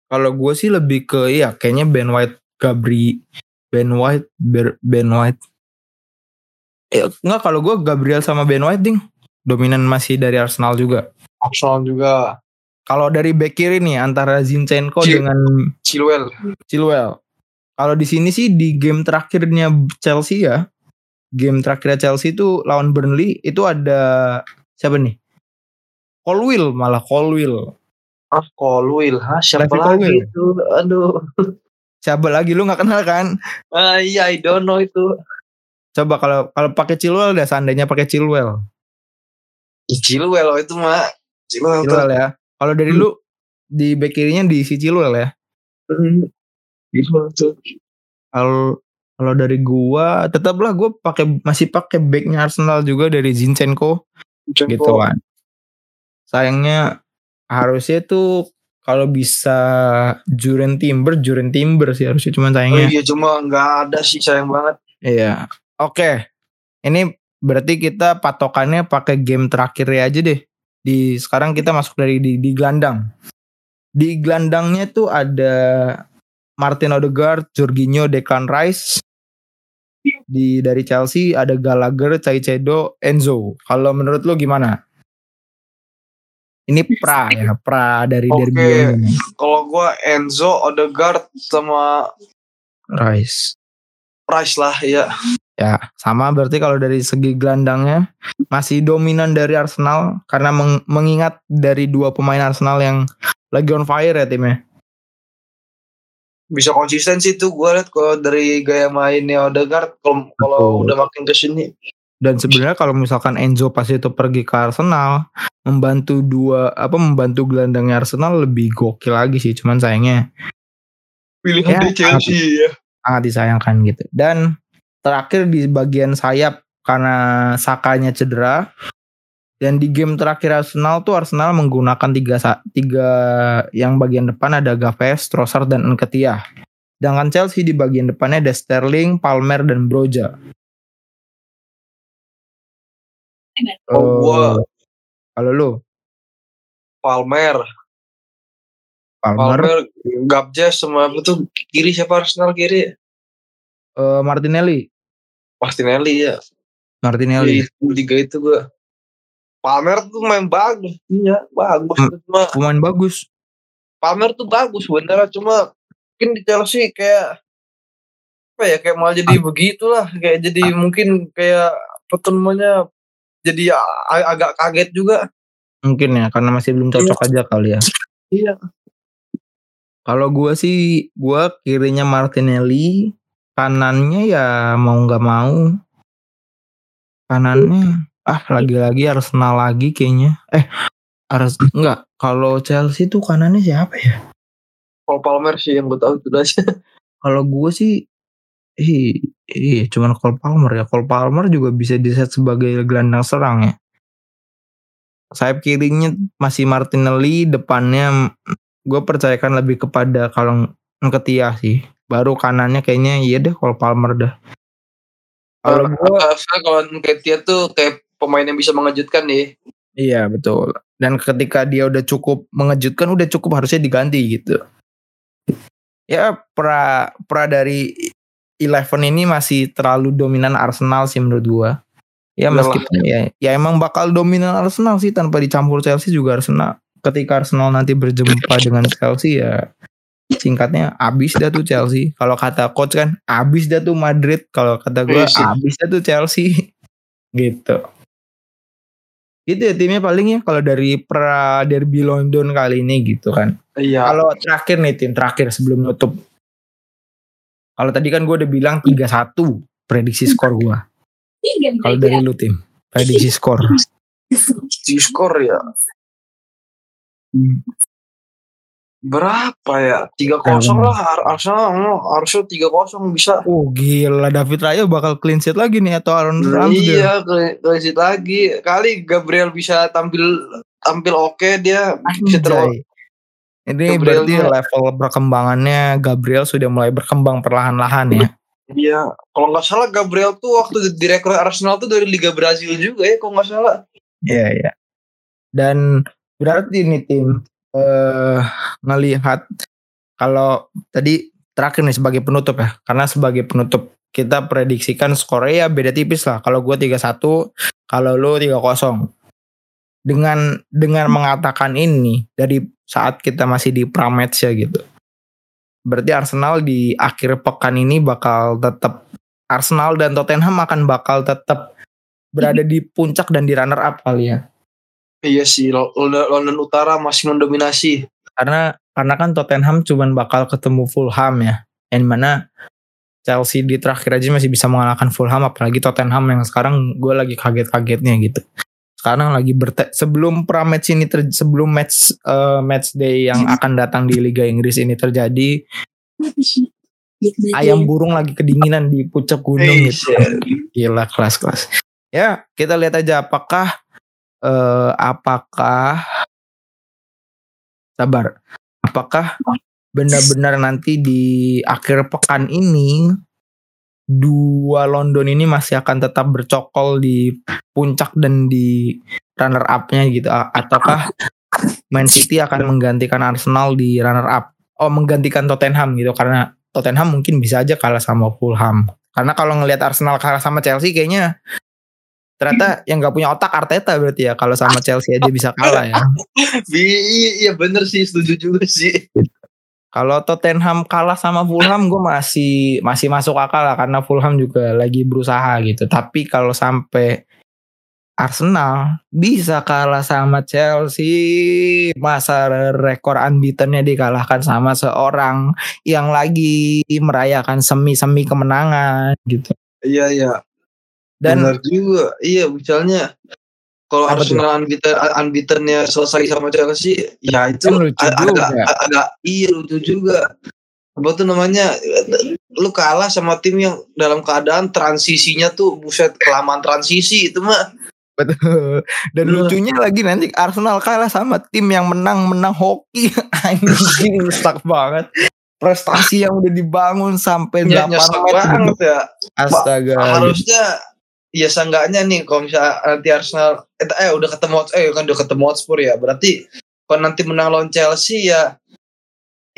Kalau gue sih lebih ke ya kayaknya Ben White Gabri Ben White Ber- Ben White. Eh, enggak kalau gue Gabriel sama Ben White ding dominan masih dari Arsenal juga. Arsenal juga. Kalau dari back kiri nih antara Zinchenko Cil- dengan Chilwell. Chilwell. Kalau di sini sih di game terakhirnya Chelsea ya, game terakhirnya Chelsea itu lawan Burnley itu ada siapa nih? Colwill malah Colwill. Ah, Colwill. Hah, siapa Levi lagi Colwill. itu? Aduh. Siapa lagi lu nggak kenal kan? Ah, iya, I don't know itu. Coba kalau kalau pakai Chilwell deh seandainya pakai Chilwell. Chilwell itu mah. Chilwell. Chilwell ya. Kalau dari Hmm. lu di back kirinya di si Chilwell ya. Hmm. Tuh. Kalau kalau dari gua tetaplah gua pakai masih pakai backnya Arsenal juga dari Zinchenko Zinchenko. gitu kan. Sayangnya harusnya tuh kalau bisa Juren Timber, Juren Timber sih harusnya cuman Oh sayangnya. iya, cuma nggak ada sih sayang banget. Iya. Oke. Ini berarti kita patokannya pakai game terakhirnya aja deh. Di sekarang kita masuk dari di, di gelandang. Di gelandangnya tuh ada Martin Odegaard, Jorginho, Declan Rice. Di dari Chelsea ada Gallagher, Caicedo, Enzo. Kalau menurut lo gimana? Ini pra ya, pra dari Oke. derby ini. Kalau gua Enzo, Odegaard sama Rice. Price lah ya. Ya, sama berarti kalau dari segi gelandangnya masih dominan dari Arsenal karena meng- mengingat dari dua pemain Arsenal yang lagi on fire ya timnya. Bisa konsisten sih tuh gua liat kalau dari gaya mainnya Odegaard kalau kalau udah makin ke sini. Dan sebenarnya kalau misalkan Enzo pas itu pergi ke Arsenal, membantu dua apa membantu gelandangnya Arsenal lebih gokil lagi sih. Cuman sayangnya Pilihan Ya, dari Chelsea ya. sangat disayangkan gitu. Dan terakhir di bagian sayap karena Sakanya cedera dan di game terakhir Arsenal tuh Arsenal menggunakan tiga tiga yang bagian depan ada Gaves, Trossard dan Nketiah. Sedangkan Chelsea di bagian depannya ada Sterling, Palmer dan Broja. Oh, gua- Eh, kalau lu Palmer, Palmer, Palmer, Gabjes sama apa tuh kiri siapa Arsenal kiri? eh, Martinelli, Martinelli ya. Martinelli. Itu tiga itu gua. Palmer tuh main bagus, iya bagus. Hmm. Cuma Pemain bagus. Palmer tuh bagus beneran cuma mungkin di Chelsea kayak apa ya kayak malah jadi begitulah kayak jadi mungkin kayak namanya jadi a- agak kaget juga. Mungkin ya karena masih belum cocok aja kali ya. Iya. Kalau gua sih, gua kirinya Martinelli, kanannya ya mau nggak mau. Kanannya, ah lagi-lagi Arsenal lagi kayaknya. Eh, Ars enggak. Kalau Chelsea tuh kanannya siapa ya? Kalau Palmer sih yang gue tahu itu aja. Kalau gua sih, ih, ih, cuman Cole Palmer ya. Cole Palmer juga bisa diset sebagai gelandang serang ya. Sayap kirinya masih Martinelli, depannya gue percayakan lebih kepada kalau Nketiah sih. Baru kanannya kayaknya iya deh kalau Palmer dah. Kalau gue Soalnya kalau Nketiah tuh kayak pemain yang bisa mengejutkan nih. iya betul. Dan ketika dia udah cukup mengejutkan udah cukup harusnya diganti gitu. Ya pra pra dari Eleven ini masih terlalu dominan Arsenal sih menurut gua. Ya Iyalah. meskipun ya, ya emang bakal dominan Arsenal sih tanpa dicampur Chelsea juga Arsenal. Ketika Arsenal nanti berjumpa dengan Chelsea ya singkatnya abis dah tuh Chelsea. Kalau kata coach kan abis dah tuh Madrid. Kalau kata gua Iya abis dah tuh Chelsea. gitu. Gitu ya timnya paling ya kalau dari pra derby London kali ini gitu kan. Iya. Kalau terakhir nih tim terakhir sebelum nutup. Kalau tadi kan gue udah bilang 3-1 prediksi skor gue. Kalau dari lu tim prediksi skor. di skor ya. Berapa ya? Tiga kosong lah. Ar- Arsenal oh, harusnya tiga kosong bisa. Oh gila David Raya bakal clean sheet lagi nih atau Aaron Ramsdale. Iya, clean lagi. Kali Gabriel bisa tampil tampil oke dia bisa ter Anjay. Ini Gabriel berarti level perkembangannya Gabriel sudah mulai berkembang perlahan-lahan ya. Iya, kalau nggak salah Gabriel tuh waktu direkrut Arsenal tuh dari Liga Brazil juga ya, kalau nggak salah. Iya iya. Dan berarti ini tim eh ngelihat kalau tadi terakhir nih sebagai penutup ya. Karena sebagai penutup kita prediksikan skornya ya beda tipis lah. Kalau gue 3-1, kalau lu 3-0. dengan dengan mengatakan ini dari saat kita masih di pramatch ya gitu. Berarti Arsenal di akhir pekan ini bakal tetap Arsenal dan Tottenham akan bakal tetap berada di puncak dan di runner up kali ya. Iya sih, London, London Utara masih mendominasi. Karena karena kan Tottenham cuman bakal ketemu Fulham ya. Yang mana Chelsea di terakhir aja masih bisa mengalahkan Fulham apalagi Tottenham yang sekarang gue lagi kaget-kagetnya gitu. Sekarang lagi berte sebelum pra match ini ter sebelum match uh, match day yang akan datang di Liga Inggris ini terjadi ayam burung lagi kedinginan di puncak gunung gitu. Gila kelas-kelas. Ya, kita lihat aja apakah uh, apakah sabar. Apakah benar-benar nanti di akhir pekan ini dua London ini masih akan tetap bercokol di puncak dan di runner up-nya gitu ataukah Man City akan menggantikan Arsenal di runner up oh menggantikan Tottenham gitu karena Tottenham mungkin bisa aja kalah sama Fulham. Karena kalau ngelihat Arsenal kalah sama Chelsea kayaknya ternyata yang nggak punya otak Arteta berarti ya kalau sama Chelsea aja bisa kalah ya iya bener sih setuju juga sih kalau Tottenham kalah sama Fulham gue masih masih masuk akal lah karena Fulham juga lagi berusaha gitu. Tapi kalau sampai Arsenal bisa kalah sama Chelsea, masa rekor unbeatennya dikalahkan sama seorang yang lagi merayakan semi-semi kemenangan gitu. Iya iya. Dan Benar juga. Iya, misalnya kalau Arsenal unbeaten unbeatennya selesai sama Chelsea ya itu kan agak, agak agak iya lucu juga. Apa tuh namanya lu kalah sama tim yang dalam keadaan transisinya tuh buset kelamaan transisi itu mah betul. Dan Loh. lucunya lagi nanti Arsenal kalah sama tim yang menang menang hoki. Anjing stuck banget. Prestasi yang udah dibangun sampai ya, 8 banget ya. Astaga. Harusnya ya seenggaknya nih kalau misalnya nanti Arsenal eh, eh udah ketemu eh kan udah ketemu Hotspur ya berarti kalau nanti menang lawan Chelsea ya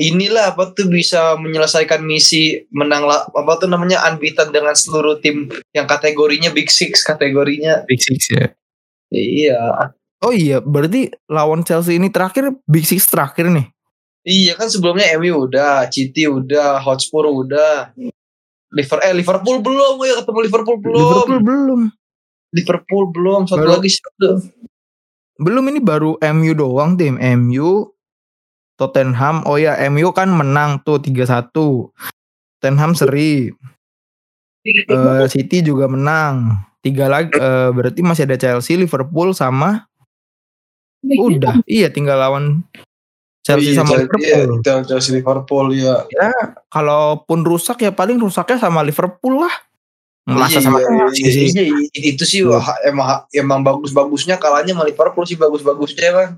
inilah apa tuh bisa menyelesaikan misi menang lah apa tuh namanya unbeaten dengan seluruh tim yang kategorinya Big Six kategorinya. Big Six ya. Iya. Oh iya berarti lawan Chelsea ini terakhir Big Six terakhir nih? Iya kan sebelumnya MU udah, City udah, Hotspur udah. Liverpool eh Liverpool belum ya ketemu Liverpool belum. Liverpool belum. Liverpool belum satu baru, lagi siapa Belum ini baru MU doang tim MU Tottenham oh ya MU kan menang tuh 3-1 Tottenham seri. Uh, City juga menang. Tiga lagi uh, berarti masih ada Chelsea Liverpool sama udah. Iya tinggal lawan Chelsea iya, sama Liverpool. Iya, Chelsea Liverpool ya. Ya, kalaupun rusak ya paling rusaknya sama Liverpool lah. Masa iya, sama iya, iya, iya, itu sih iya. emang emang bagus-bagusnya kalahnya sama Liverpool sih bagus-bagusnya emang.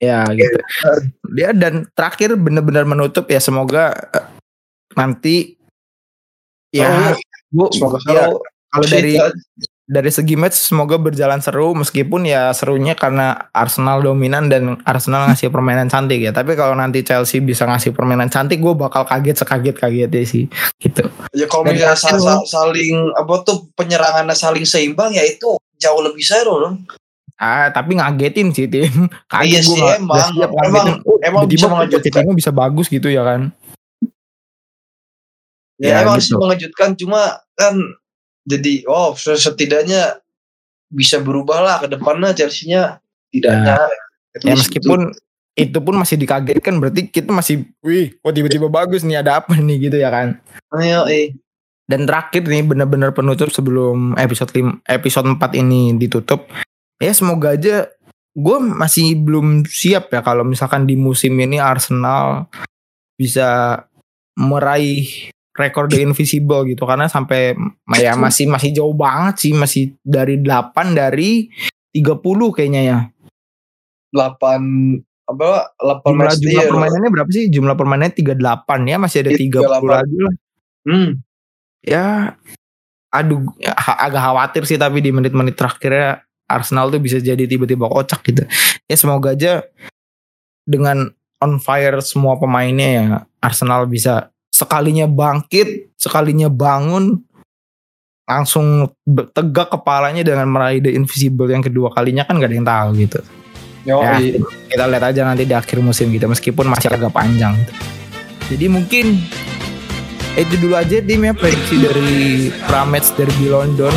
Ya gitu. Dia dan terakhir benar-benar menutup ya semoga eh, nanti ya oh, bu, semoga ya, kalau dari dari segi match semoga berjalan seru meskipun ya serunya karena Arsenal dominan dan Arsenal ngasih permainan cantik ya tapi kalau nanti Chelsea bisa ngasih permainan cantik gue bakal kaget sekaget kagetnya sih gitu ya kalau misalnya sal sal saling apa tuh penyerangannya saling seimbang ya itu jauh lebih seru dong Ah, tapi ngagetin sih tim. Kaget iya sih gua emang. Siap emang, oh, emang bisa mengejutkan. bisa bagus gitu ya kan. Ya, ya emang gitu. sih mengejutkan cuma kan jadi oh setidaknya bisa berubah lah ke depannya Chelsea-nya tidaknya ya, ya meskipun itu. itu pun masih dikagetkan berarti kita masih wih kok tiba-tiba bagus nih ada apa nih gitu ya kan? Ayo eh. Dan terakhir nih benar-benar penutup sebelum episode 5, episode 4 ini ditutup. Ya semoga aja gue masih belum siap ya kalau misalkan di musim ini Arsenal bisa meraih rekor The Invisible gitu karena sampai ya masih masih jauh banget sih masih dari 8 dari 30 kayaknya ya. 8 apa 8 jumlah, match jumlah permainannya berapa sih? Jumlah permainannya 38 ya masih ada 30 38. lagi lah. Hmm. Ya aduh ya, agak khawatir sih tapi di menit-menit terakhirnya Arsenal tuh bisa jadi tiba-tiba kocak gitu. Ya semoga aja dengan on fire semua pemainnya ya Arsenal bisa sekalinya bangkit, sekalinya bangun, langsung tegak kepalanya dengan meraih The Invisible yang kedua kalinya kan gak ada yang tahu gitu. Yo, Ya, kita lihat aja nanti di akhir musim gitu meskipun masih agak panjang gitu. Jadi mungkin itu dulu aja tim ya prediksi dari Pramets Derby London.